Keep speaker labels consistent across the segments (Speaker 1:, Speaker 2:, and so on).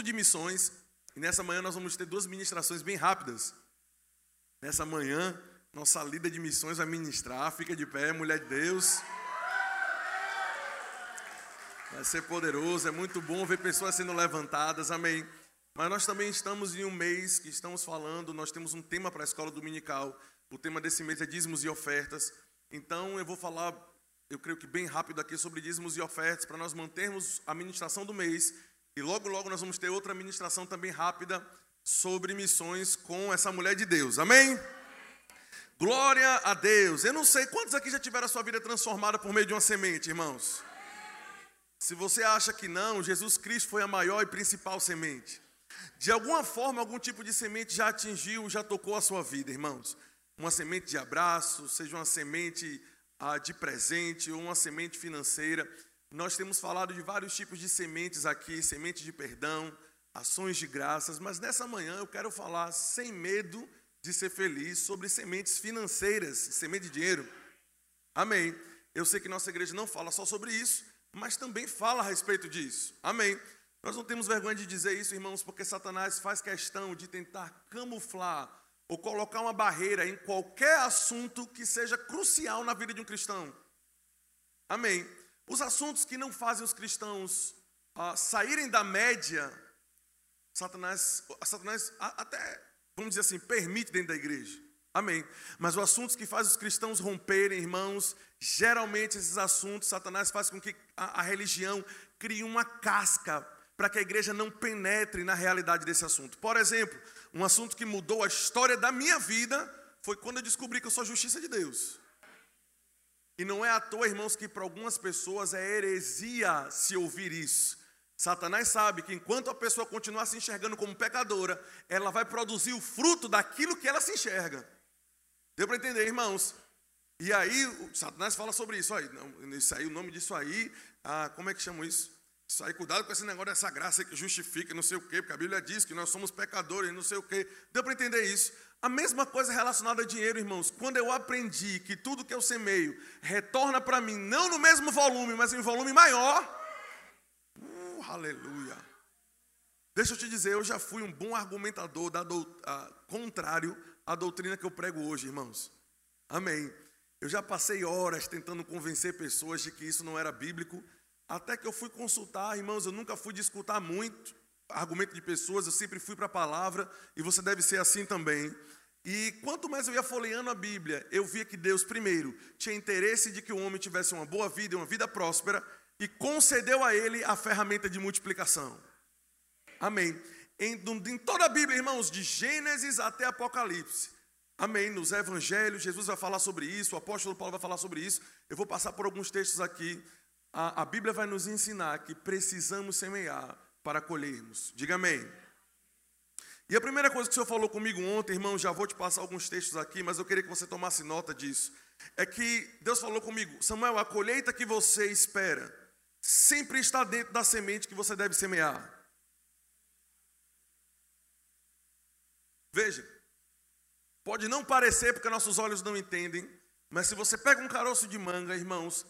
Speaker 1: culto de missões. E nessa manhã nós vamos ter duas ministrações bem rápidas. Nessa manhã, nossa líder de missões vai ministrar. Fica de pé, mulher de Deus. Vai ser poderoso, é muito bom ver pessoas sendo levantadas, amém. Mas nós também estamos em um mês que estamos falando, nós temos um tema para a escola dominical. O tema desse mês é dízimos e ofertas. Então eu vou falar, eu creio que bem rápido aqui sobre dízimos e ofertas, para nós mantermos a ministração do mês. E logo, logo nós vamos ter outra ministração também rápida sobre missões com essa mulher de Deus. Amém? Glória a Deus. Eu não sei quantos aqui já tiveram a sua vida transformada por meio de uma semente, irmãos. Se você acha que não, Jesus Cristo foi a maior e principal semente. De alguma forma, algum tipo de semente já atingiu, já tocou a sua vida, irmãos. Uma semente de abraço, seja uma semente ah, de presente ou uma semente financeira. Nós temos falado de vários tipos de sementes aqui, semente de perdão, ações de graças, mas nessa manhã eu quero falar sem medo de ser feliz sobre sementes financeiras, semente de dinheiro. Amém. Eu sei que nossa igreja não fala só sobre isso, mas também fala a respeito disso. Amém. Nós não temos vergonha de dizer isso, irmãos, porque Satanás faz questão de tentar camuflar ou colocar uma barreira em qualquer assunto que seja crucial na vida de um cristão. Amém. Os assuntos que não fazem os cristãos ah, saírem da média, Satanás, Satanás até, vamos dizer assim, permite dentro da igreja. Amém. Mas os assuntos que fazem os cristãos romperem, irmãos, geralmente esses assuntos, Satanás faz com que a, a religião crie uma casca para que a igreja não penetre na realidade desse assunto. Por exemplo, um assunto que mudou a história da minha vida foi quando eu descobri que eu sou a justiça de Deus. E não é à toa, irmãos, que para algumas pessoas é heresia se ouvir isso. Satanás sabe que enquanto a pessoa continuar se enxergando como pecadora, ela vai produzir o fruto daquilo que ela se enxerga. Deu para entender, irmãos? E aí, Satanás fala sobre isso. Aí, não, isso aí, o nome disso aí, ah, como é que chama isso? Isso aí, cuidado com esse negócio dessa graça que justifica, não sei o quê, porque a Bíblia diz que nós somos pecadores, não sei o quê. Deu para entender isso? A mesma coisa relacionada a dinheiro, irmãos. Quando eu aprendi que tudo que eu semeio retorna para mim, não no mesmo volume, mas em volume maior. Uh, aleluia. Deixa eu te dizer, eu já fui um bom argumentador da do, uh, contrário a doutrina que eu prego hoje, irmãos. Amém. Eu já passei horas tentando convencer pessoas de que isso não era bíblico, até que eu fui consultar, irmãos, eu nunca fui de escutar muito argumento de pessoas, eu sempre fui para a palavra, e você deve ser assim também. E quanto mais eu ia folheando a Bíblia, eu via que Deus, primeiro, tinha interesse de que o homem tivesse uma boa vida e uma vida próspera, e concedeu a ele a ferramenta de multiplicação. Amém em, em toda a Bíblia, irmãos, de Gênesis até Apocalipse. Amém. Nos evangelhos, Jesus vai falar sobre isso, o apóstolo Paulo vai falar sobre isso. Eu vou passar por alguns textos aqui. A, a Bíblia vai nos ensinar que precisamos semear para colhermos. Diga amém. E a primeira coisa que o Senhor falou comigo ontem, irmão, já vou te passar alguns textos aqui, mas eu queria que você tomasse nota disso. É que Deus falou comigo, Samuel, a colheita que você espera sempre está dentro da semente que você deve semear. Veja, pode não parecer porque nossos olhos não entendem, mas se você pega um caroço de manga, irmãos,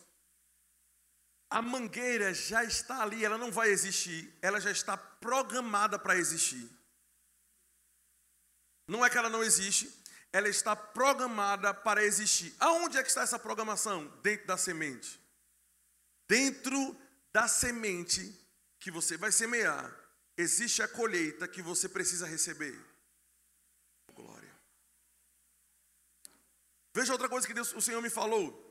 Speaker 1: a mangueira já está ali, ela não vai existir, ela já está programada para existir. Não é que ela não existe, ela está programada para existir. Aonde é que está essa programação? Dentro da semente. Dentro da semente que você vai semear, existe a colheita que você precisa receber. Veja outra coisa que Deus, o Senhor me falou.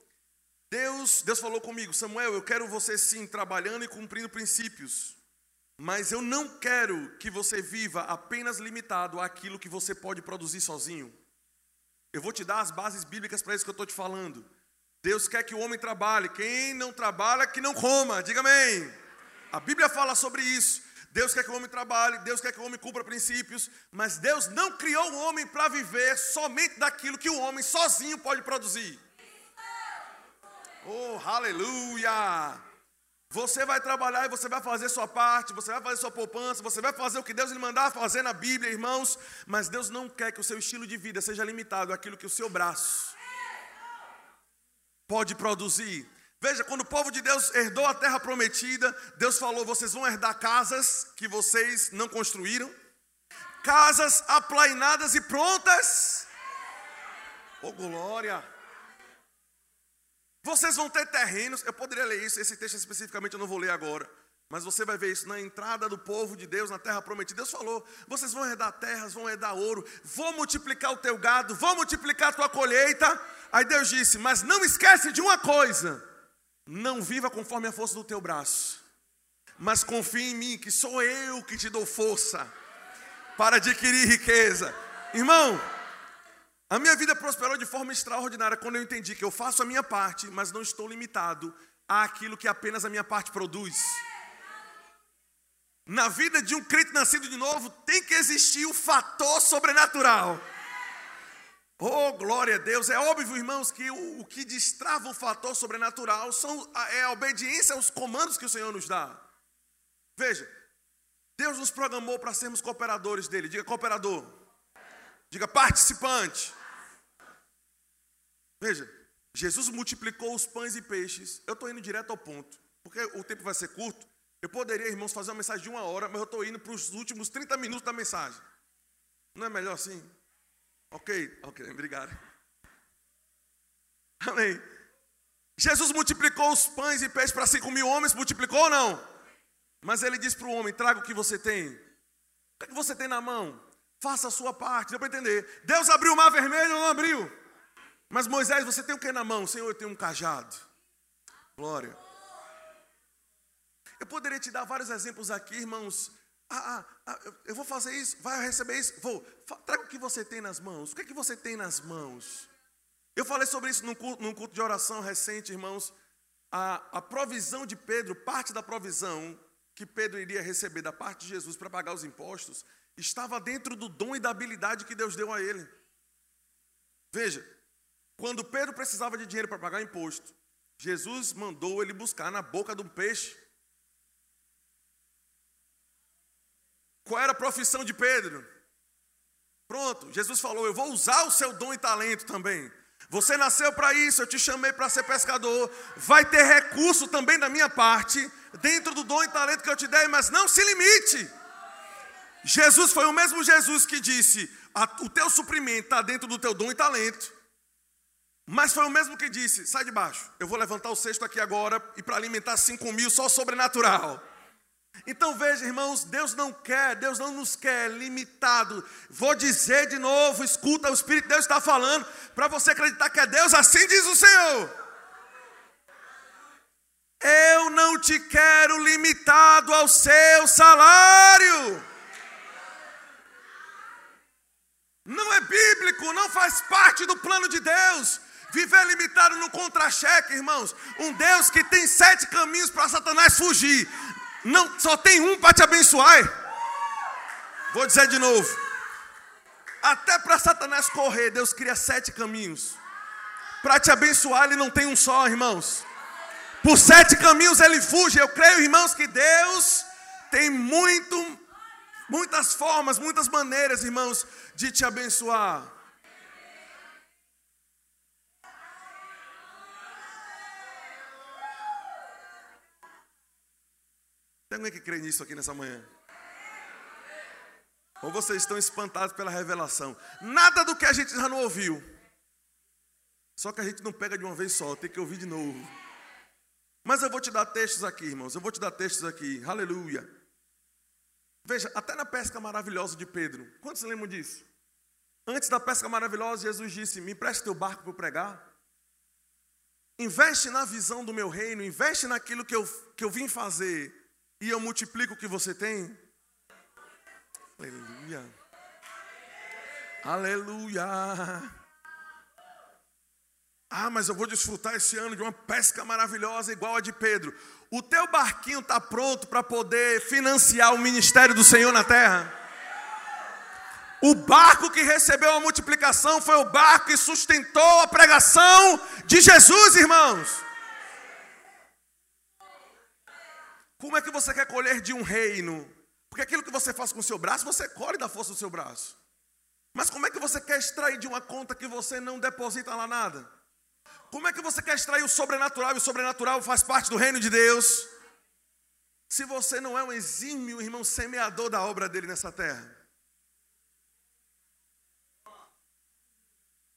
Speaker 1: Deus, Deus falou comigo, Samuel, eu quero você sim trabalhando e cumprindo princípios, mas eu não quero que você viva apenas limitado àquilo que você pode produzir sozinho. Eu vou te dar as bases bíblicas para isso que eu estou te falando. Deus quer que o homem trabalhe, quem não trabalha, que não coma, diga amém. A Bíblia fala sobre isso. Deus quer que o homem trabalhe, Deus quer que o homem cumpra princípios, mas Deus não criou o homem para viver somente daquilo que o homem sozinho pode produzir. Oh, aleluia! Você vai trabalhar e você vai fazer sua parte, você vai fazer sua poupança, você vai fazer o que Deus lhe mandar fazer na Bíblia, irmãos, mas Deus não quer que o seu estilo de vida seja limitado àquilo que o seu braço pode produzir. Veja, quando o povo de Deus herdou a terra prometida, Deus falou: vocês vão herdar casas que vocês não construíram, casas aplainadas e prontas. Oh, glória! Vocês vão ter terrenos. Eu poderia ler isso, esse texto especificamente eu não vou ler agora. Mas você vai ver isso na entrada do povo de Deus na terra prometida. Deus falou: vocês vão herdar terras, vão herdar ouro, vou multiplicar o teu gado, vou multiplicar a tua colheita. Aí Deus disse: Mas não esquece de uma coisa: não viva conforme a força do teu braço, mas confie em mim, que sou eu que te dou força para adquirir riqueza. Irmão, a minha vida prosperou de forma extraordinária quando eu entendi que eu faço a minha parte, mas não estou limitado àquilo que apenas a minha parte produz. Na vida de um crente nascido de novo, tem que existir o fator sobrenatural. Oh, glória a Deus. É óbvio, irmãos, que o, o que destrava o fator sobrenatural são, é a obediência aos comandos que o Senhor nos dá. Veja, Deus nos programou para sermos cooperadores dele. Diga cooperador. Diga participante. Veja, Jesus multiplicou os pães e peixes. Eu estou indo direto ao ponto, porque o tempo vai ser curto. Eu poderia, irmãos, fazer uma mensagem de uma hora, mas eu estou indo para os últimos 30 minutos da mensagem. Não é melhor assim? Ok, ok, obrigado. Amém. Jesus multiplicou os pães e peixes para 5 mil homens, multiplicou ou não? Mas ele disse para o homem: traga o que você tem. O que, é que você tem na mão? Faça a sua parte, deu para entender. Deus abriu o mar vermelho ou não abriu? Mas Moisés, você tem o que na mão? Senhor, eu tenho um cajado. Glória. Eu poderia te dar vários exemplos aqui, irmãos. Ah, ah, ah, eu vou fazer isso, vai receber isso, vou. Traga o que você tem nas mãos. O que é que você tem nas mãos? Eu falei sobre isso num culto, num culto de oração recente, irmãos. A, a provisão de Pedro, parte da provisão que Pedro iria receber da parte de Jesus para pagar os impostos, estava dentro do dom e da habilidade que Deus deu a ele. Veja, quando Pedro precisava de dinheiro para pagar imposto, Jesus mandou ele buscar na boca de um peixe. Qual era a profissão de Pedro? Pronto, Jesus falou: Eu vou usar o seu dom e talento também. Você nasceu para isso, eu te chamei para ser pescador. Vai ter recurso também da minha parte, dentro do dom e talento que eu te dei, mas não se limite. Jesus foi o mesmo Jesus que disse: O teu suprimento está dentro do teu dom e talento. Mas foi o mesmo que disse: Sai de baixo, eu vou levantar o cesto aqui agora e para alimentar cinco mil só sobrenatural. Então veja, irmãos, Deus não quer, Deus não nos quer limitado. Vou dizer de novo, escuta, o Espírito de Deus está falando, para você acreditar que é Deus, assim diz o Senhor. Eu não te quero limitado ao seu salário. Não é bíblico, não faz parte do plano de Deus. Viver limitado no contra-cheque, irmãos. Um Deus que tem sete caminhos para Satanás fugir. Não, só tem um para te abençoar. Vou dizer de novo. Até para Satanás correr, Deus cria sete caminhos. Para te abençoar, ele não tem um só, irmãos. Por sete caminhos ele fuge. Eu creio, irmãos, que Deus tem muito, muitas formas, muitas maneiras, irmãos, de te abençoar. Tem alguém que crê nisso aqui nessa manhã? Ou vocês estão espantados pela revelação? Nada do que a gente já não ouviu. Só que a gente não pega de uma vez só, tem que ouvir de novo. Mas eu vou te dar textos aqui, irmãos. Eu vou te dar textos aqui. Aleluia. Veja, até na pesca maravilhosa de Pedro. Quantos lembram disso? Antes da pesca maravilhosa, Jesus disse: Me empreste teu barco para pregar. Investe na visão do meu reino, investe naquilo que eu, que eu vim fazer e eu multiplico o que você tem? Aleluia. Aleluia. Ah, mas eu vou desfrutar esse ano de uma pesca maravilhosa igual a de Pedro. O teu barquinho está pronto para poder financiar o ministério do Senhor na terra? O barco que recebeu a multiplicação foi o barco que sustentou a pregação de Jesus, irmãos. Como é que você quer colher de um reino? Porque aquilo que você faz com o seu braço, você colhe da força do seu braço. Mas como é que você quer extrair de uma conta que você não deposita lá nada? como é que você quer extrair o sobrenatural e o sobrenatural faz parte do reino de Deus? Se você não é um exímio irmão semeador da obra dele nessa terra.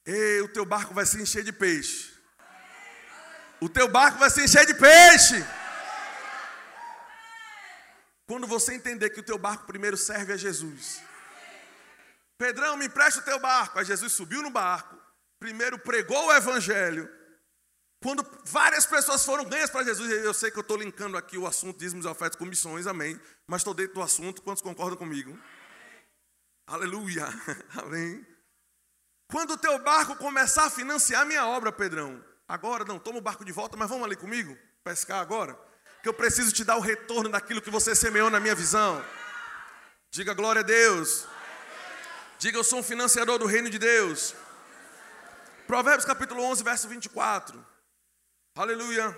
Speaker 1: Ei, o teu barco vai se encher de peixe. O teu barco vai se encher de peixe. Quando você entender que o teu barco primeiro serve a Jesus. Pedrão, me empresta o teu barco. Aí Jesus subiu no barco, primeiro pregou o evangelho. Quando várias pessoas foram ganhas para Jesus, eu sei que eu estou linkando aqui o assunto dízimos ofertas com missões, amém. Mas estou dentro do assunto, quantos concordam comigo? Aleluia, amém. Quando o teu barco começar a financiar a minha obra, Pedrão, agora não, toma o barco de volta, mas vamos ali comigo, pescar agora, que eu preciso te dar o retorno daquilo que você semeou na minha visão. Diga glória a Deus. Diga eu sou um financiador do reino de Deus. Provérbios capítulo 11, verso 24. Aleluia.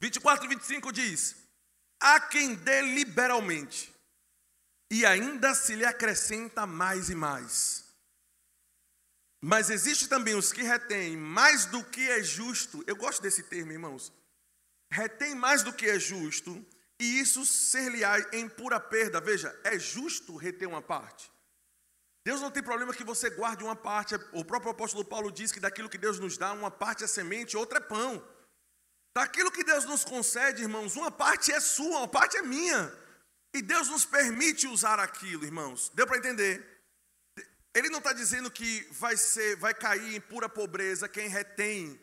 Speaker 1: 24 e 25 diz: Há quem dê liberalmente e ainda se lhe acrescenta mais e mais. Mas existe também os que retêm mais do que é justo. Eu gosto desse termo, irmãos. Retém mais do que é justo, e isso ser-lhe-á em pura perda. Veja, é justo reter uma parte. Deus não tem problema que você guarde uma parte. O próprio apóstolo Paulo diz que daquilo que Deus nos dá, uma parte é semente, outra é pão. Daquilo que Deus nos concede, irmãos, uma parte é sua, uma parte é minha. E Deus nos permite usar aquilo, irmãos. Deu para entender? Ele não está dizendo que vai ser, vai cair em pura pobreza quem retém.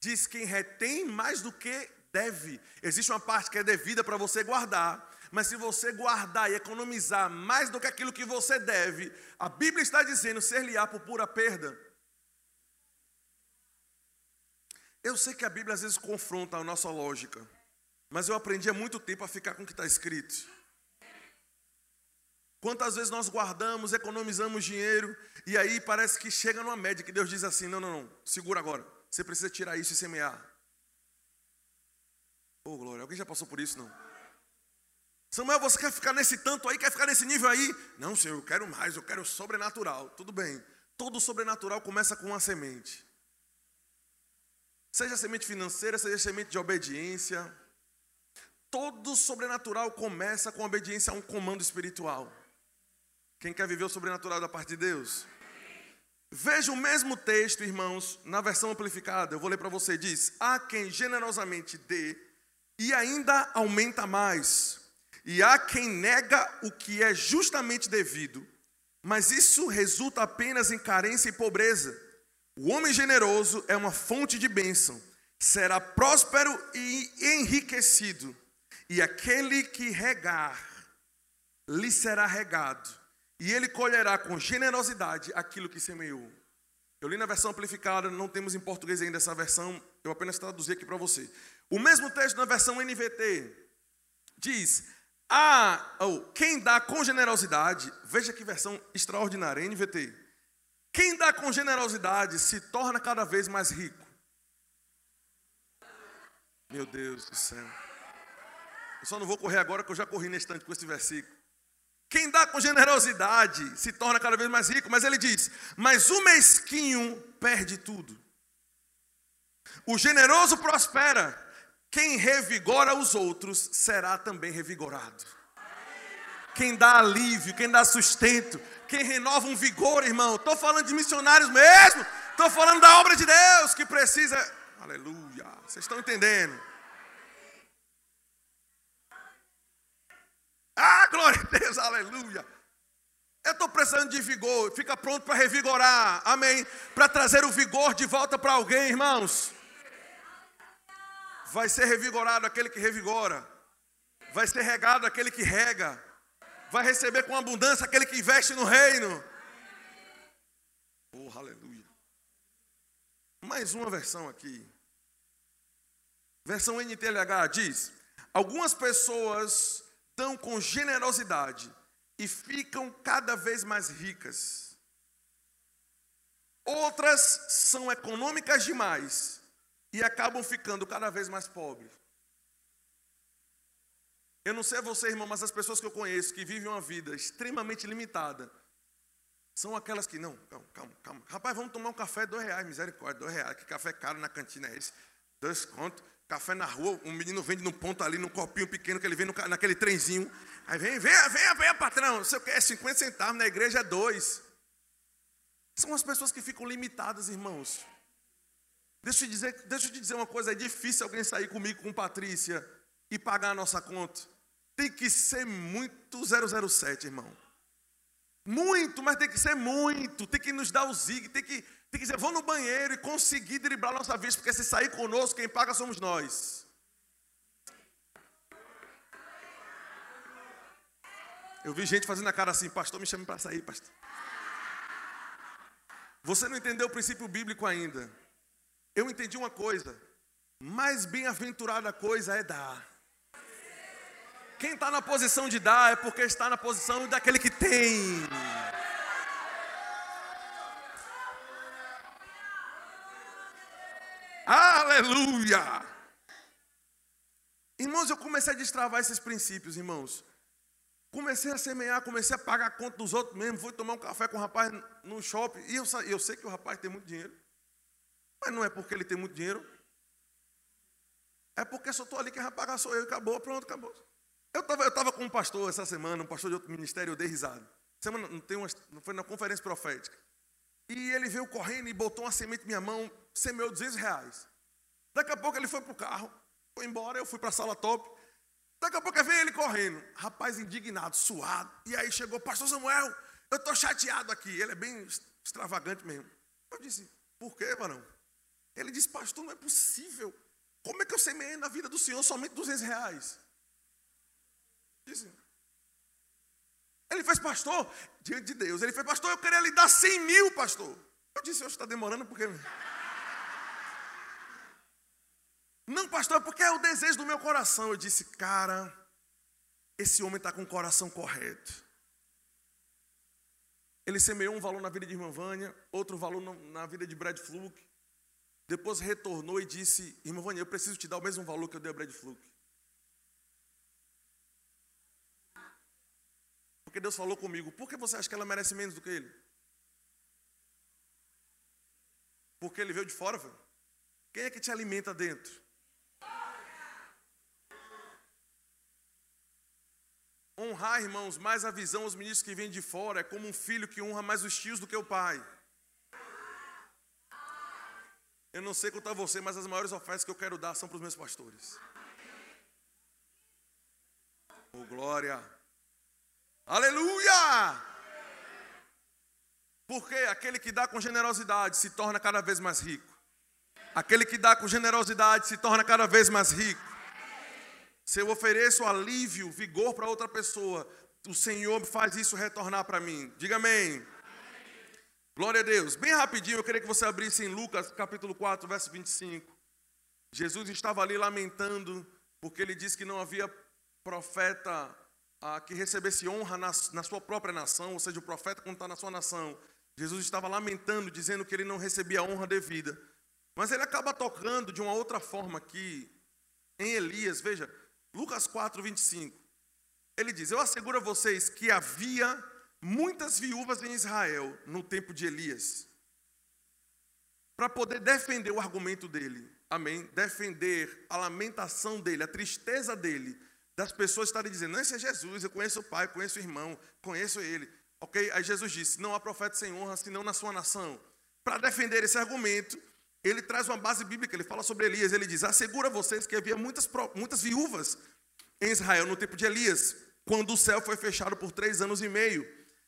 Speaker 1: Diz quem retém mais do que deve. Existe uma parte que é devida para você guardar, mas se você guardar e economizar mais do que aquilo que você deve, a Bíblia está dizendo ser-lhe-á por pura perda. Eu sei que a Bíblia às vezes confronta a nossa lógica. Mas eu aprendi há muito tempo a ficar com o que está escrito. Quantas vezes nós guardamos, economizamos dinheiro, e aí parece que chega numa média que Deus diz assim: não, não, não, segura agora. Você precisa tirar isso e semear. Oh, glória, alguém já passou por isso, não? Samuel, você quer ficar nesse tanto aí, quer ficar nesse nível aí? Não, Senhor, eu quero mais, eu quero sobrenatural. Tudo bem. Todo sobrenatural começa com uma semente. Seja semente financeira, seja semente de obediência, todo sobrenatural começa com obediência a um comando espiritual. Quem quer viver o sobrenatural da parte de Deus? Veja o mesmo texto, irmãos, na versão amplificada. Eu vou ler para você. Diz: Há quem generosamente dê e ainda aumenta mais, e há quem nega o que é justamente devido, mas isso resulta apenas em carência e pobreza. O homem generoso é uma fonte de bênção, será próspero e enriquecido e aquele que regar, lhe será regado, e ele colherá com generosidade aquilo que semeou. Eu li na versão amplificada, não temos em português ainda essa versão, eu apenas traduzi aqui para você. O mesmo texto na versão NVT diz: ah, oh, quem dá com generosidade, veja que versão extraordinária, NVT. Quem dá com generosidade se torna cada vez mais rico. Meu Deus do céu. Eu só não vou correr agora, que eu já corri nesse instante com esse versículo. Quem dá com generosidade se torna cada vez mais rico, mas ele diz: Mas o mesquinho perde tudo. O generoso prospera, quem revigora os outros será também revigorado. Quem dá alívio, quem dá sustento, quem renova um vigor, irmão. Estou falando de missionários mesmo, estou falando da obra de Deus que precisa. Aleluia, vocês estão entendendo? Ah, glória a Deus, aleluia. Eu estou precisando de vigor, fica pronto para revigorar, amém? Para trazer o vigor de volta para alguém, irmãos. Vai ser revigorado aquele que revigora, vai ser regado aquele que rega, vai receber com abundância aquele que investe no reino. Oh, aleluia. Mais uma versão aqui. Versão NTLH diz: Algumas pessoas dão com generosidade e ficam cada vez mais ricas. Outras são econômicas demais e acabam ficando cada vez mais pobres. Eu não sei você, irmão, mas as pessoas que eu conheço que vivem uma vida extremamente limitada, são aquelas que, não, calma, calma, calma. Rapaz, vamos tomar um café, dois reais, misericórdia, dois reais. Que café caro na cantina é esse? Dois contos. Café na rua, um menino vende no ponto ali, num copinho pequeno que ele vem naquele trenzinho. Aí vem, vem, vem, vem, patrão. Não sei o que, é 50 centavos, na igreja é dois. São as pessoas que ficam limitadas, irmãos. Deixa eu, dizer, deixa eu te dizer uma coisa, é difícil alguém sair comigo com Patrícia e pagar a nossa conta. Tem que ser muito 007, irmão. Muito, mas tem que ser muito. Tem que nos dar o zig, tem que, tem que dizer, vou no banheiro e conseguir driblar nossa vez, porque se sair conosco, quem paga somos nós. Eu vi gente fazendo a cara assim, pastor, me chame para sair, pastor. Você não entendeu o princípio bíblico ainda. Eu entendi uma coisa: mais bem-aventurada coisa é dar. Quem está na posição de dar é porque está na posição daquele que tem. Aleluia! Irmãos, eu comecei a destravar esses princípios, irmãos. Comecei a semear, comecei a pagar a conta dos outros mesmo. Fui tomar um café com o um rapaz no shopping. E eu, eu sei que o rapaz tem muito dinheiro. Mas não é porque ele tem muito dinheiro. É porque só estou ali que vai pagar sou eu. Acabou, pronto, acabou. Eu estava eu tava com um pastor essa semana, um pastor de outro ministério, eu dei risada. Semana, não, tem uma, foi na conferência profética. E ele veio correndo e botou uma semente na minha mão, semeou 200 reais. Daqui a pouco ele foi para o carro, foi embora, eu fui para a sala top. Daqui a pouco veio ele correndo, rapaz indignado, suado. E aí chegou, pastor Samuel, eu estou chateado aqui. Ele é bem extravagante mesmo. Eu disse, por quê, varão? Ele disse, pastor, não é possível. Como é que eu semeei na vida do senhor somente 200 reais? Disse. Ele fez, pastor, diante de Deus. Ele fez, pastor, eu queria lhe dar 100 mil, pastor. Eu disse, hoje está demorando porque. Não, pastor, porque é o desejo do meu coração. Eu disse, cara, esse homem está com o coração correto. Ele semeou um valor na vida de irmã Vânia, outro valor na vida de Brad Fluke. Depois retornou e disse, irmã Vânia, eu preciso te dar o mesmo valor que eu dei a Brad Fluke. porque Deus falou comigo. Por que você acha que ela merece menos do que ele? Porque ele veio de fora, velho. Quem é que te alimenta dentro? Honrar, irmãos, mais a visão aos ministros que vêm de fora é como um filho que honra mais os tios do que o pai. Eu não sei quanto a você, mas as maiores ofertas que eu quero dar são para os meus pastores. Oh, glória! Aleluia! Porque aquele que dá com generosidade se torna cada vez mais rico. Aquele que dá com generosidade se torna cada vez mais rico. Se eu ofereço alívio, vigor para outra pessoa, o Senhor faz isso retornar para mim. Diga amém. Glória a Deus. Bem rapidinho, eu queria que você abrisse em Lucas capítulo 4, verso 25. Jesus estava ali lamentando, porque ele disse que não havia profeta ah, que recebesse honra na, na sua própria nação, ou seja, o profeta quando está na sua nação. Jesus estava lamentando, dizendo que ele não recebia a honra devida. Mas ele acaba tocando de uma outra forma aqui, em Elias, veja, Lucas 4, 25. Ele diz: Eu asseguro a vocês que havia muitas viúvas em Israel no tempo de Elias, para poder defender o argumento dele, amém? Defender a lamentação dele, a tristeza dele, das pessoas estarem dizendo: Não, esse é Jesus, eu conheço o pai, conheço o irmão, conheço ele. Ok? Aí Jesus disse: Não há profeta sem honra, senão na sua nação. Para defender esse argumento, ele traz uma base bíblica, ele fala sobre Elias. Ele diz: Assegura vocês que havia muitas, muitas viúvas em Israel no tempo de Elias, quando o céu foi fechado por três anos e meio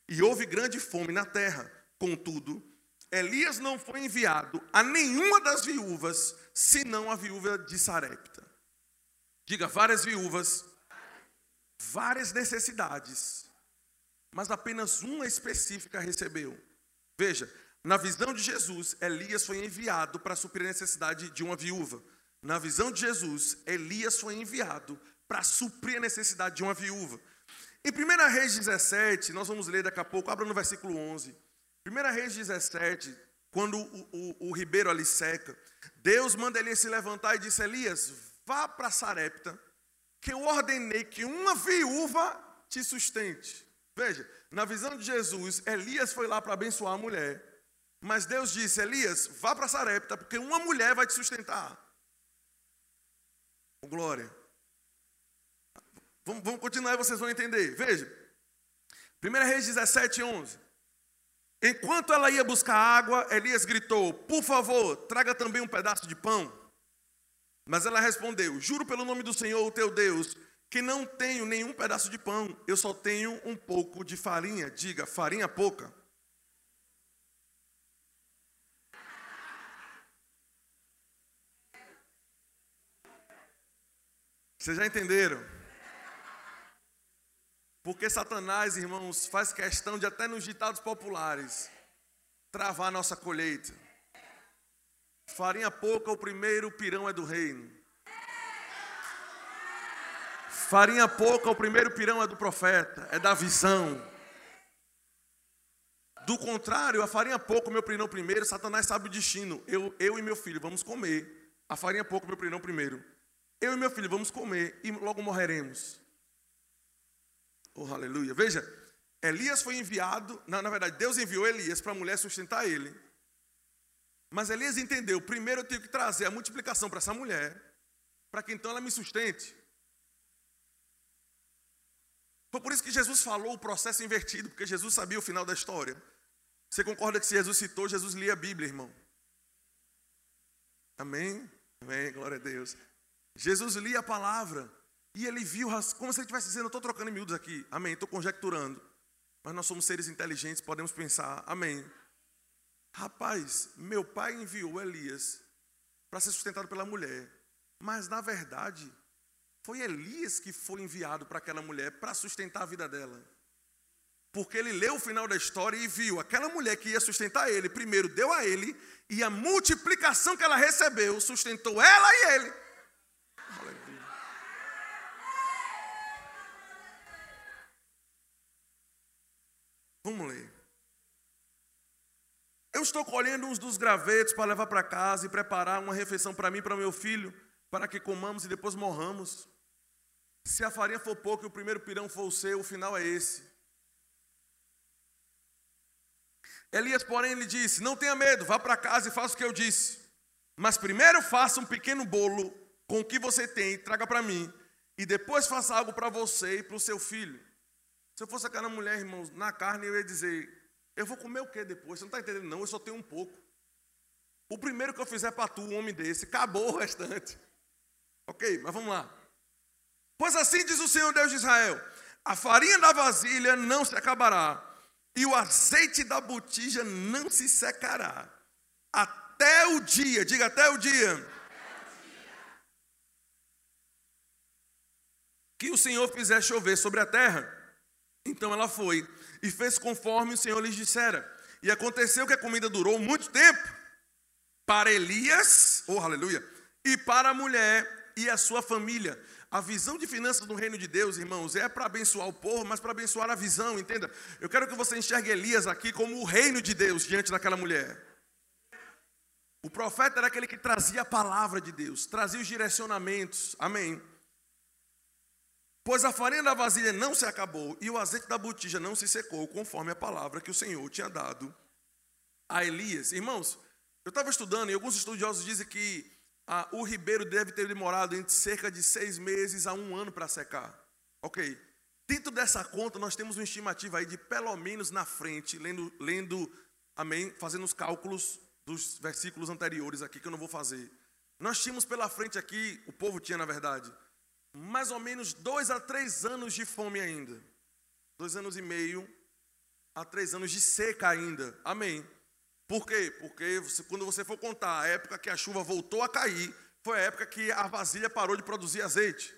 Speaker 1: e houve grande fome na terra. Contudo, Elias não foi enviado a nenhuma das viúvas, senão a viúva de Sarepta. Diga, várias viúvas várias necessidades, mas apenas uma específica recebeu. Veja, na visão de Jesus, Elias foi enviado para suprir a necessidade de uma viúva. Na visão de Jesus, Elias foi enviado para suprir a necessidade de uma viúva. Em 1 Reis 17, nós vamos ler daqui a pouco, abra no versículo 11. 1 Reis 17, quando o, o, o ribeiro ali seca, Deus manda Elias se levantar e disse: Elias, vá para Sarepta que eu ordenei que uma viúva te sustente. Veja, na visão de Jesus, Elias foi lá para abençoar a mulher. Mas Deus disse: Elias, vá para Sarepta, porque uma mulher vai te sustentar. Oh, glória. Vamos, vamos continuar e vocês vão entender. Veja. 1 Reis 17, 11. Enquanto ela ia buscar água, Elias gritou: Por favor, traga também um pedaço de pão. Mas ela respondeu: Juro pelo nome do Senhor, o teu Deus, que não tenho nenhum pedaço de pão, eu só tenho um pouco de farinha. Diga, farinha pouca. Vocês já entenderam? Porque Satanás, irmãos, faz questão de até nos ditados populares travar nossa colheita. Farinha pouca, o primeiro pirão é do reino. Farinha pouca, o primeiro pirão é do profeta, é da visão. Do contrário, a farinha pouca, o meu pirão primeiro, Satanás sabe o destino. Eu, eu e meu filho vamos comer. A farinha pouca, o meu pirão primeiro. Eu e meu filho vamos comer e logo morreremos. Oh, aleluia. Veja, Elias foi enviado, na, na verdade, Deus enviou Elias para a mulher sustentar ele. Mas Elias entendeu: primeiro eu tenho que trazer a multiplicação para essa mulher, para que então ela me sustente. Foi por isso que Jesus falou o processo invertido, porque Jesus sabia o final da história. Você concorda que se Jesus citou, Jesus lia a Bíblia, irmão? Amém? Amém, glória a Deus. Jesus lia a palavra e ele viu, como se ele estivesse dizendo, estou trocando miúdos aqui, amém, estou conjecturando. Mas nós somos seres inteligentes, podemos pensar, amém. Rapaz, meu pai enviou Elias para ser sustentado pela mulher, mas na verdade, foi Elias que foi enviado para aquela mulher para sustentar a vida dela. Porque ele leu o final da história e viu aquela mulher que ia sustentar ele, primeiro deu a ele, e a multiplicação que ela recebeu sustentou ela e ele. Estou colhendo uns dos gravetos para levar para casa e preparar uma refeição para mim e para meu filho, para que comamos e depois morramos. Se a farinha for pouco e o primeiro pirão for o seu, o final é esse. Elias, porém, lhe disse: Não tenha medo, vá para casa e faça o que eu disse. Mas primeiro faça um pequeno bolo com o que você tem e traga para mim. E depois faça algo para você e para o seu filho. Se eu fosse aquela mulher, irmãos, na carne, eu ia dizer: Eu vou comer o que depois? Você não está entendendo, não, eu só tenho um pouco. O primeiro que eu fizer para tu, um homem desse, acabou o restante. Ok, mas vamos lá. Pois assim diz o Senhor Deus de Israel: a farinha da vasilha não se acabará, e o azeite da botija não se secará, até o dia, diga até o dia. Que o Senhor fizer chover sobre a terra. Então ela foi e fez conforme o Senhor lhes dissera. E aconteceu que a comida durou muito tempo para Elias, oh aleluia, e para a mulher e a sua família. A visão de finanças no reino de Deus, irmãos, é para abençoar o povo, mas para abençoar a visão, entenda? Eu quero que você enxergue Elias aqui como o reino de Deus diante daquela mulher. O profeta era aquele que trazia a palavra de Deus, trazia os direcionamentos, amém? Pois a farinha da vasilha não se acabou e o azeite da botija não se secou, conforme a palavra que o Senhor tinha dado a Elias. Irmãos, eu estava estudando e alguns estudiosos dizem que ah, o ribeiro deve ter demorado entre cerca de seis meses a um ano para secar. Ok. Dentro dessa conta, nós temos uma estimativa aí de pelo menos na frente, lendo, lendo amém, fazendo os cálculos dos versículos anteriores aqui, que eu não vou fazer. Nós tínhamos pela frente aqui, o povo tinha na verdade, mais ou menos dois a três anos de fome ainda. Dois anos e meio a três anos de seca ainda. Amém. Por quê? Porque você, quando você for contar a época que a chuva voltou a cair, foi a época que a vasilha parou de produzir azeite.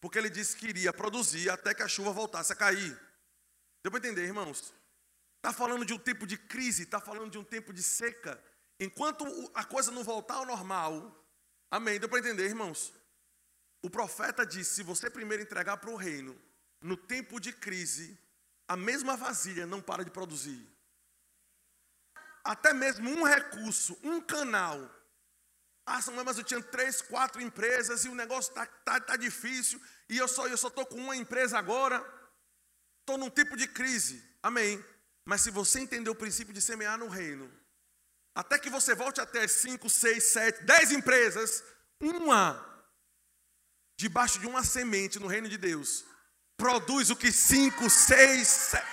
Speaker 1: Porque ele disse que iria produzir até que a chuva voltasse a cair. Deu para entender, irmãos? Está falando de um tempo de crise, está falando de um tempo de seca. Enquanto a coisa não voltar ao normal, amém? Deu para entender, irmãos? O profeta disse: se você primeiro entregar para o reino, no tempo de crise, a mesma vasilha não para de produzir. Até mesmo um recurso, um canal. Ah, mas eu tinha três, quatro empresas e o negócio está tá, tá difícil e eu só eu só estou com uma empresa agora. estou num tipo de crise. Amém. Mas se você entender o princípio de semear no reino, até que você volte a ter 5, 6, 7, 10 empresas, uma debaixo de uma semente no reino de Deus produz o que 5, 6, 7.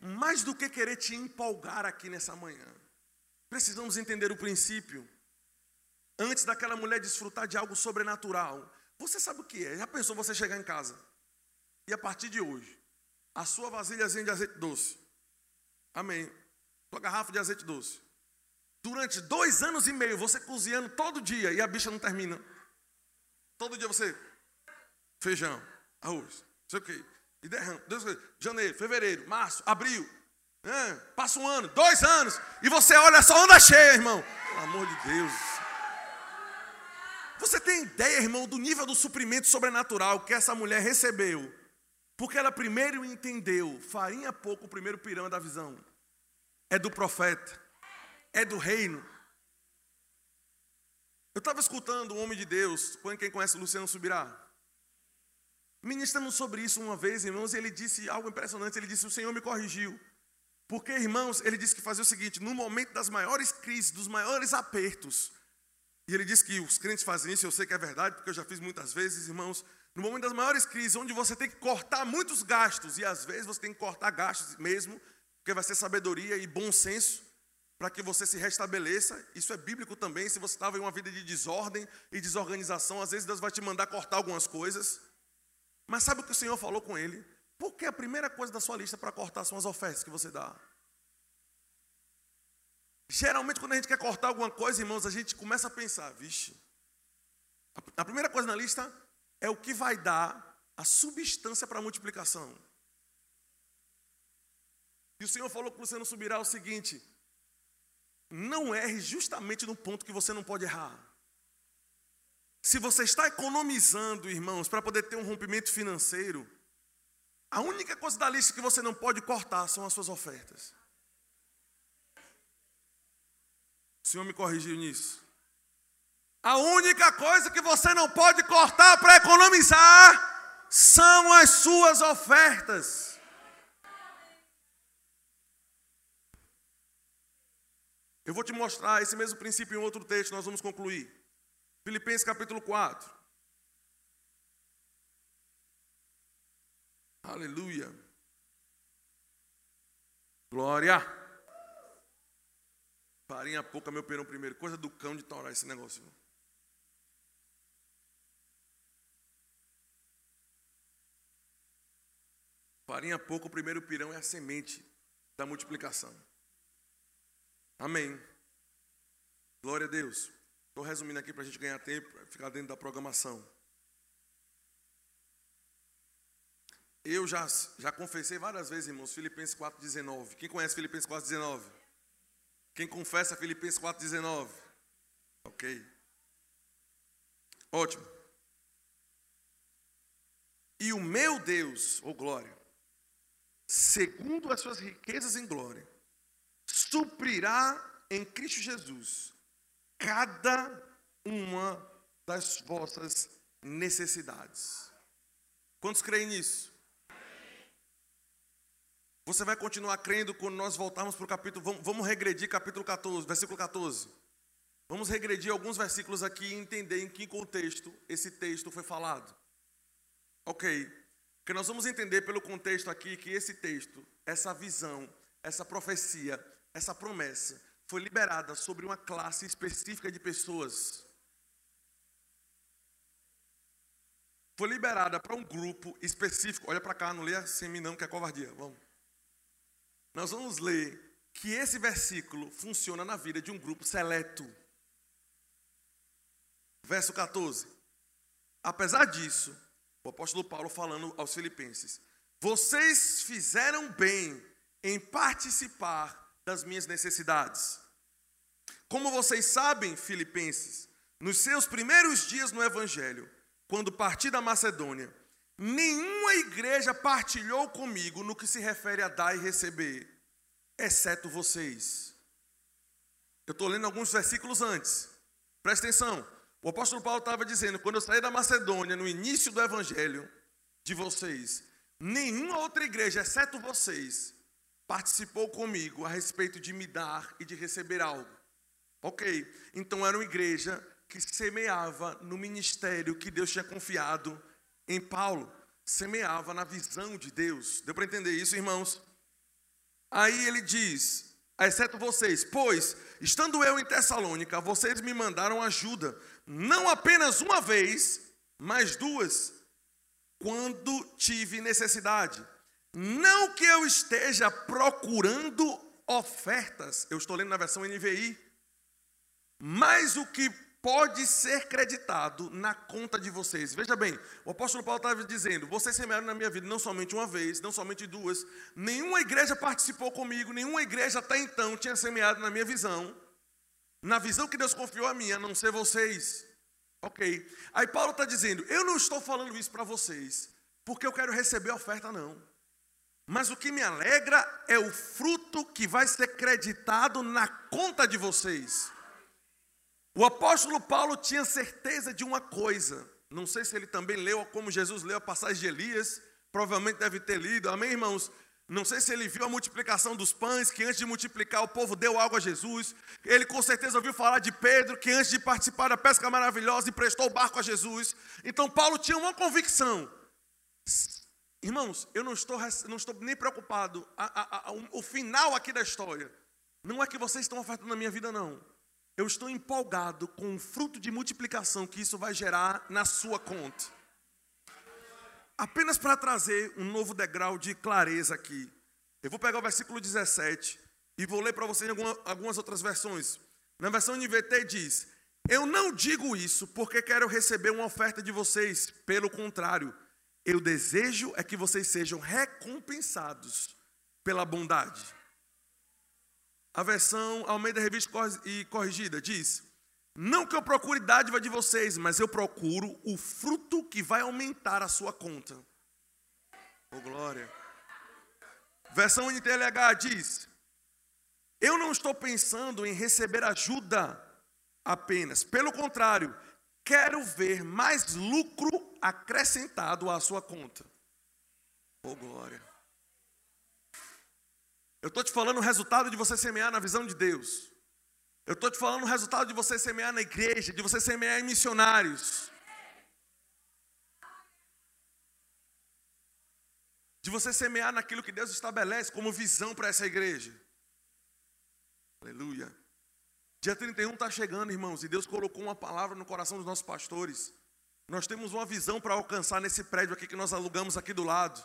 Speaker 1: Mais do que querer te empolgar aqui nessa manhã, precisamos entender o princípio. Antes daquela mulher desfrutar de algo sobrenatural, você sabe o que é? Já pensou você chegar em casa e a partir de hoje, a sua vasilhazinha de azeite doce, amém, sua garrafa de azeite doce, durante dois anos e meio você cozinhando todo dia e a bicha não termina. Todo dia você, feijão, arroz, não sei o quê, e derrama, janeiro, fevereiro, março, abril, é, passa um ano, dois anos, e você olha só onda cheia, irmão. Pelo amor de Deus. Você tem ideia, irmão, do nível do suprimento sobrenatural que essa mulher recebeu? Porque ela primeiro entendeu, farinha pouco o primeiro pirão da visão. É do profeta, é do reino. Eu estava escutando um homem de Deus, quem conhece Luciano Subirá, ministrando sobre isso uma vez, irmãos, e ele disse algo impressionante. Ele disse: O Senhor me corrigiu. Porque, irmãos, ele disse que fazia o seguinte: no momento das maiores crises, dos maiores apertos, e ele disse que os crentes fazem isso, eu sei que é verdade, porque eu já fiz muitas vezes, irmãos. No momento das maiores crises, onde você tem que cortar muitos gastos, e às vezes você tem que cortar gastos mesmo, porque vai ser sabedoria e bom senso, para que você se restabeleça. Isso é bíblico também. Se você estava em uma vida de desordem e desorganização, às vezes Deus vai te mandar cortar algumas coisas. Mas sabe o que o Senhor falou com ele? Porque a primeira coisa da sua lista para cortar são as ofertas que você dá. Geralmente, quando a gente quer cortar alguma coisa, irmãos, a gente começa a pensar: vixe, a primeira coisa na lista é o que vai dar a substância para a multiplicação. E o Senhor falou que você não subirá o seguinte: não erre justamente no ponto que você não pode errar. Se você está economizando, irmãos, para poder ter um rompimento financeiro, a única coisa da lista que você não pode cortar são as suas ofertas. O Senhor me corrigiu nisso. A única coisa que você não pode cortar para economizar são as suas ofertas. Eu vou te mostrar esse mesmo princípio em outro texto, nós vamos concluir. Filipenses capítulo 4. Aleluia. Glória. Farinha pouca, meu perão primeiro. Coisa do cão de torar esse negócio. Farinha pouca, o primeiro pirão é a semente da multiplicação. Amém. Glória a Deus. Estou resumindo aqui para a gente ganhar tempo, ficar dentro da programação. Eu já, já confessei várias vezes, irmãos, Filipenses 4,19. Quem conhece Filipenses 4,19? Quem confessa Filipenses 4,19? Ok. Ótimo. E o meu Deus, ou oh glória, segundo as suas riquezas em glória, suprirá em Cristo Jesus cada uma das vossas necessidades. Quantos creem nisso? Você vai continuar crendo quando nós voltarmos para o capítulo. Vamos, vamos regredir capítulo 14, versículo 14. Vamos regredir alguns versículos aqui e entender em que contexto esse texto foi falado. Ok. Porque nós vamos entender pelo contexto aqui que esse texto, essa visão, essa profecia, essa promessa foi liberada sobre uma classe específica de pessoas. Foi liberada para um grupo específico. Olha para cá, não leia sem mim não, que é covardia. Vamos nós vamos ler que esse versículo funciona na vida de um grupo seleto. Verso 14. Apesar disso, o apóstolo Paulo falando aos filipenses: Vocês fizeram bem em participar das minhas necessidades. Como vocês sabem, filipenses, nos seus primeiros dias no evangelho, quando parti da Macedônia, Nenhuma igreja partilhou comigo no que se refere a dar e receber, exceto vocês. Eu estou lendo alguns versículos antes. Presta atenção. O apóstolo Paulo estava dizendo: quando eu saí da Macedônia, no início do evangelho de vocês, nenhuma outra igreja, exceto vocês, participou comigo a respeito de me dar e de receber algo. Ok, então era uma igreja que semeava no ministério que Deus tinha confiado em Paulo, semeava na visão de Deus. Deu para entender isso, irmãos? Aí ele diz: exceto vocês, pois, estando eu em Tessalônica, vocês me mandaram ajuda, não apenas uma vez, mas duas, quando tive necessidade. Não que eu esteja procurando ofertas, eu estou lendo na versão NVI, mas o que pode ser creditado na conta de vocês. Veja bem, o apóstolo Paulo estava dizendo: vocês semearam na minha vida não somente uma vez, não somente duas, nenhuma igreja participou comigo, nenhuma igreja até então tinha semeado na minha visão, na visão que Deus confiou a mim, a não ser vocês. Ok. Aí Paulo está dizendo: eu não estou falando isso para vocês, porque eu quero receber oferta, não. Mas o que me alegra é o fruto que vai ser creditado na conta de vocês. O apóstolo Paulo tinha certeza de uma coisa. Não sei se ele também leu, como Jesus leu a passagem de Elias. Provavelmente deve ter lido. Amém, irmãos? Não sei se ele viu a multiplicação dos pães, que antes de multiplicar o povo deu algo a Jesus. Ele com certeza ouviu falar de Pedro, que antes de participar da pesca maravilhosa emprestou o barco a Jesus. Então Paulo tinha uma convicção. Irmãos, eu não estou, não estou nem preocupado. A, a, a, o final aqui da história não é que vocês estão ofertando na minha vida, não. Eu estou empolgado com o fruto de multiplicação que isso vai gerar na sua conta. Apenas para trazer um novo degrau de clareza aqui. Eu vou pegar o versículo 17 e vou ler para vocês alguma, algumas outras versões. Na versão NVT diz: Eu não digo isso porque quero receber uma oferta de vocês, pelo contrário, eu desejo é que vocês sejam recompensados pela bondade. A versão Almeida Revista e Corrigida diz: Não que eu procure dádiva de vocês, mas eu procuro o fruto que vai aumentar a sua conta. Oh, glória. Versão NTLH diz: Eu não estou pensando em receber ajuda apenas, pelo contrário, quero ver mais lucro acrescentado à sua conta. Oh, glória. Eu estou te falando o resultado de você semear na visão de Deus. Eu estou te falando o resultado de você semear na igreja, de você semear em missionários. De você semear naquilo que Deus estabelece como visão para essa igreja. Aleluia. Dia 31 está chegando, irmãos, e Deus colocou uma palavra no coração dos nossos pastores. Nós temos uma visão para alcançar nesse prédio aqui que nós alugamos aqui do lado.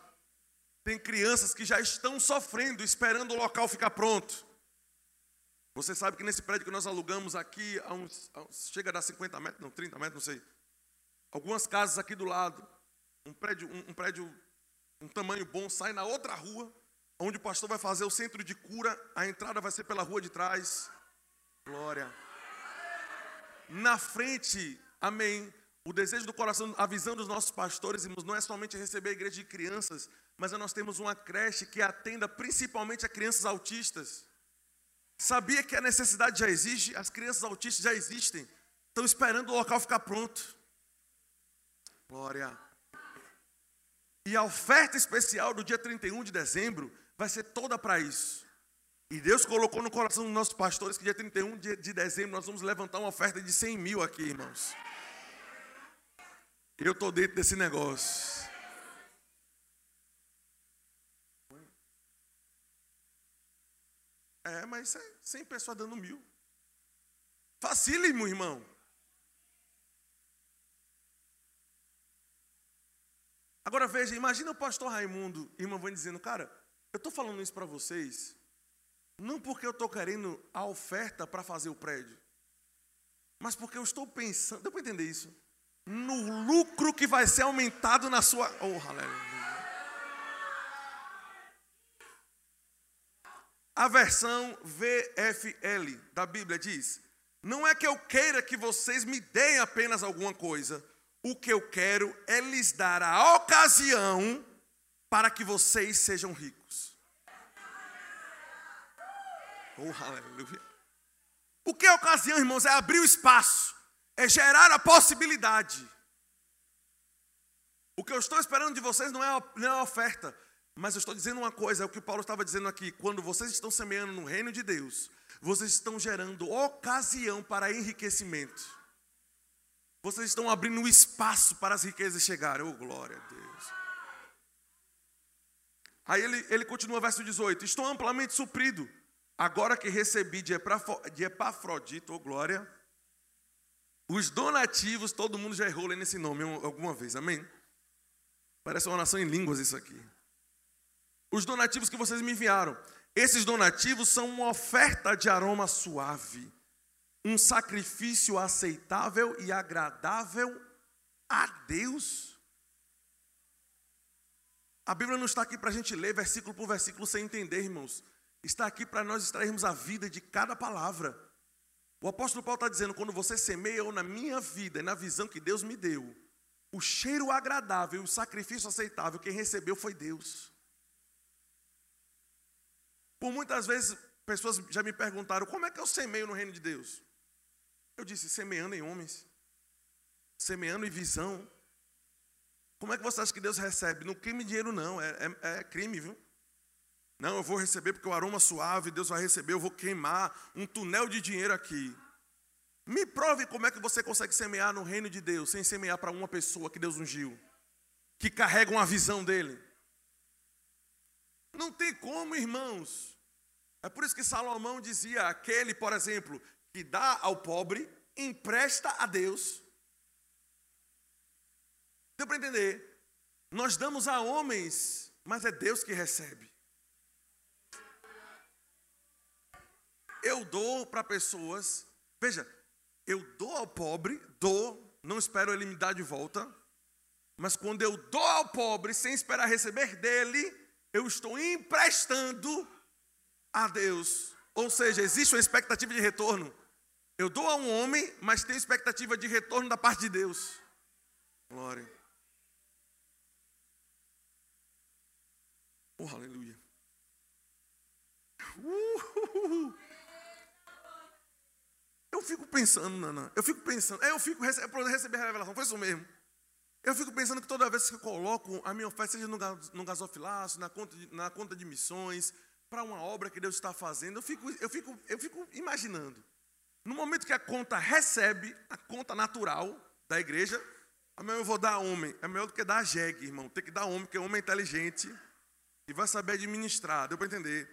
Speaker 1: Tem crianças que já estão sofrendo, esperando o local ficar pronto. Você sabe que nesse prédio que nós alugamos aqui, uns, uns, chega a dar 50 metros, não, 30 metros, não sei. Algumas casas aqui do lado, um prédio, um, um prédio, um tamanho bom, sai na outra rua, onde o pastor vai fazer o centro de cura, a entrada vai ser pela rua de trás. Glória. Na frente, amém. O desejo do coração, a visão dos nossos pastores, irmãos, não é somente receber a igreja de crianças, mas nós temos uma creche que atenda principalmente a crianças autistas. Sabia que a necessidade já existe? As crianças autistas já existem. Estão esperando o local ficar pronto. Glória. E a oferta especial do dia 31 de dezembro vai ser toda para isso. E Deus colocou no coração dos nossos pastores que dia 31 de dezembro nós vamos levantar uma oferta de 100 mil aqui, irmãos. Eu estou dentro desse negócio. É, mas é 100 pessoas dando mil. Facílimo, irmão. Agora veja, imagina o pastor Raimundo, irmão, vão dizendo, cara, eu estou falando isso para vocês, não porque eu estou querendo a oferta para fazer o prédio, mas porque eu estou pensando, deu para entender isso? No lucro que vai ser aumentado na sua. Oh, aleluia. A versão VFL da Bíblia diz: Não é que eu queira que vocês me deem apenas alguma coisa, o que eu quero é lhes dar a ocasião para que vocês sejam ricos. Oh, aleluia. O que é ocasião, irmãos? É abrir o espaço. É gerar a possibilidade. O que eu estou esperando de vocês não é a, não é oferta, mas eu estou dizendo uma coisa, é o que Paulo estava dizendo aqui. Quando vocês estão semeando no reino de Deus, vocês estão gerando ocasião para enriquecimento. Vocês estão abrindo espaço para as riquezas chegarem. Oh, glória a Deus. Aí ele, ele continua, verso 18: Estou amplamente suprido, agora que recebi de, Epafrodito, oh glória, os donativos, todo mundo já errou nesse nome alguma vez, amém? Parece uma oração em línguas isso aqui. Os donativos que vocês me enviaram. Esses donativos são uma oferta de aroma suave, um sacrifício aceitável e agradável a Deus. A Bíblia não está aqui para a gente ler versículo por versículo sem entender, irmãos. Está aqui para nós extrairmos a vida de cada palavra. O apóstolo Paulo está dizendo: quando você semeia na minha vida, na visão que Deus me deu, o cheiro agradável e o sacrifício aceitável, quem recebeu foi Deus. Por muitas vezes, pessoas já me perguntaram: como é que eu semeio no reino de Deus? Eu disse: semeando em homens, semeando em visão. Como é que você acha que Deus recebe? No crime dinheiro, não, é, é, é crime, viu? Não, eu vou receber porque o aroma suave, Deus vai receber, eu vou queimar um túnel de dinheiro aqui. Me prove como é que você consegue semear no reino de Deus sem semear para uma pessoa que Deus ungiu, que carrega uma visão dele. Não tem como, irmãos. É por isso que Salomão dizia: aquele, por exemplo, que dá ao pobre, empresta a Deus. Deu para entender? Nós damos a homens, mas é Deus que recebe. Eu dou para pessoas, veja, eu dou ao pobre, dou, não espero ele me dar de volta, mas quando eu dou ao pobre sem esperar receber dele, eu estou emprestando a Deus. Ou seja, existe uma expectativa de retorno. Eu dou a um homem, mas tenho expectativa de retorno da parte de Deus. Glória. Oh, aleluia. Uh, eu fico pensando, Nana, eu fico pensando, é, eu fico recebendo receber a revelação, foi isso mesmo. Eu fico pensando que toda vez que eu coloco a minha oferta, seja no, no gasofilaço, na conta de, na conta de missões, para uma obra que Deus está fazendo, eu fico, eu, fico, eu fico imaginando. No momento que a conta recebe, a conta natural da igreja, a melhor eu vou dar a homem. É melhor do que dar a jegue, irmão. Tem que dar homem, porque homem é inteligente e vai saber administrar. Deu para entender?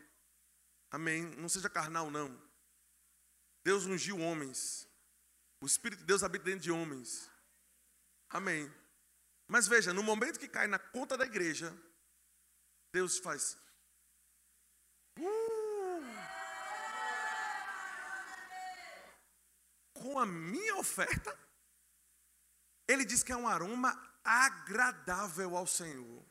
Speaker 1: Amém. Não seja carnal, não. Deus ungiu homens. O Espírito de Deus habita dentro de homens. Amém. Mas veja, no momento que cai na conta da igreja, Deus faz. Uh, com a minha oferta, ele diz que é um aroma agradável ao Senhor.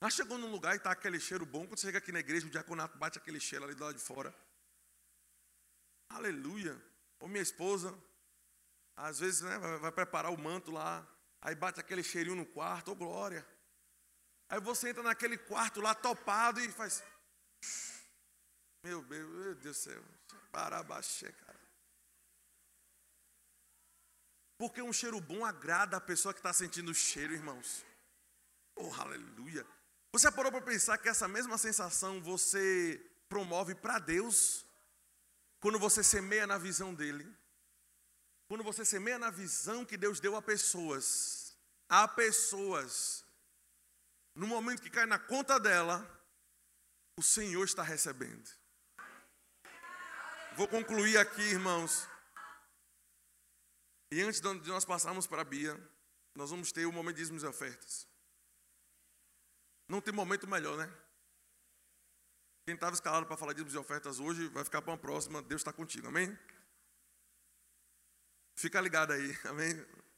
Speaker 1: Nós chegou num lugar e está aquele cheiro bom. Quando você chega aqui na igreja, o diaconato bate aquele cheiro ali do lado de fora. Aleluia. Ou minha esposa, às vezes, né, vai, preparar o manto lá, aí bate aquele cheirinho no quarto, ô oh, glória. Aí você entra naquele quarto lá topado e faz. Meu Deus, meu Deus do céu. Barabaxê, cara. Porque um cheiro bom agrada a pessoa que está sentindo o cheiro, irmãos. Oh, aleluia. Você parou para pensar que essa mesma sensação você promove para Deus? Quando você semeia na visão dele, quando você semeia na visão que Deus deu a pessoas, a pessoas, no momento que cai na conta dela, o Senhor está recebendo. Vou concluir aqui, irmãos. E antes de nós passarmos para a Bia, nós vamos ter o momento de e ofertas. Não tem momento melhor, né? Quem estava escalado para falar de e ofertas hoje, vai ficar para uma próxima. Deus está contigo, amém? Fica ligado aí, amém?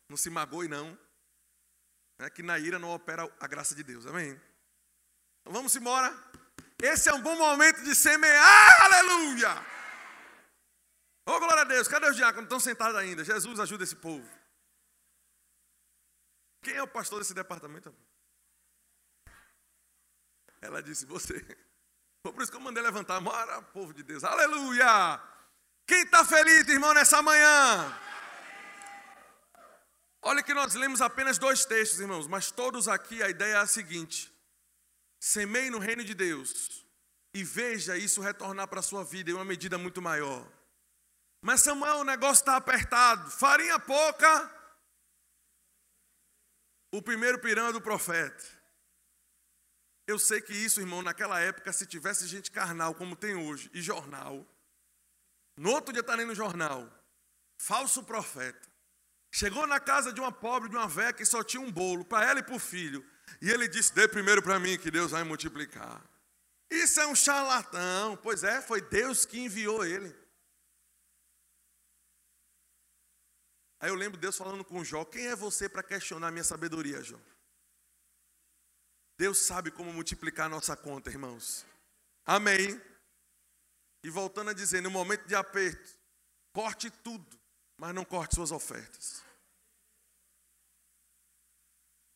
Speaker 1: Não se magoe, não. É que na ira não opera a graça de Deus, amém? Então vamos embora. Esse é um bom momento de semear, aleluia! Oh, glória a Deus, cadê os diáconos? Estão sentados ainda. Jesus ajuda esse povo. Quem é o pastor desse departamento? Ela disse, você. Foi por isso que eu mandei levantar. Mora, povo de Deus. Aleluia! Quem está feliz, irmão, nessa manhã? Olha que nós lemos apenas dois textos, irmãos, mas todos aqui a ideia é a seguinte: semeie no reino de Deus e veja isso retornar para a sua vida em uma medida muito maior. Mas Samuel, o negócio está apertado, farinha pouca. O primeiro pirão é do profeta. Eu sei que isso, irmão, naquela época, se tivesse gente carnal como tem hoje, e jornal, no outro dia está lendo no jornal, falso profeta. Chegou na casa de uma pobre, de uma velha que só tinha um bolo para ela e para o filho. E ele disse: Dê primeiro para mim, que Deus vai multiplicar. Isso é um charlatão. Pois é, foi Deus que enviou ele. Aí eu lembro Deus falando com Jó: Quem é você para questionar minha sabedoria, Jó? Deus sabe como multiplicar a nossa conta, irmãos. Amém. E voltando a dizer, no momento de aperto, corte tudo, mas não corte suas ofertas.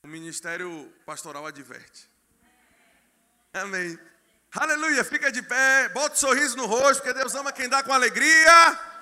Speaker 1: O ministério pastoral adverte. Amém. Aleluia. Fica de pé, bota um sorriso no rosto, porque Deus ama quem dá com alegria.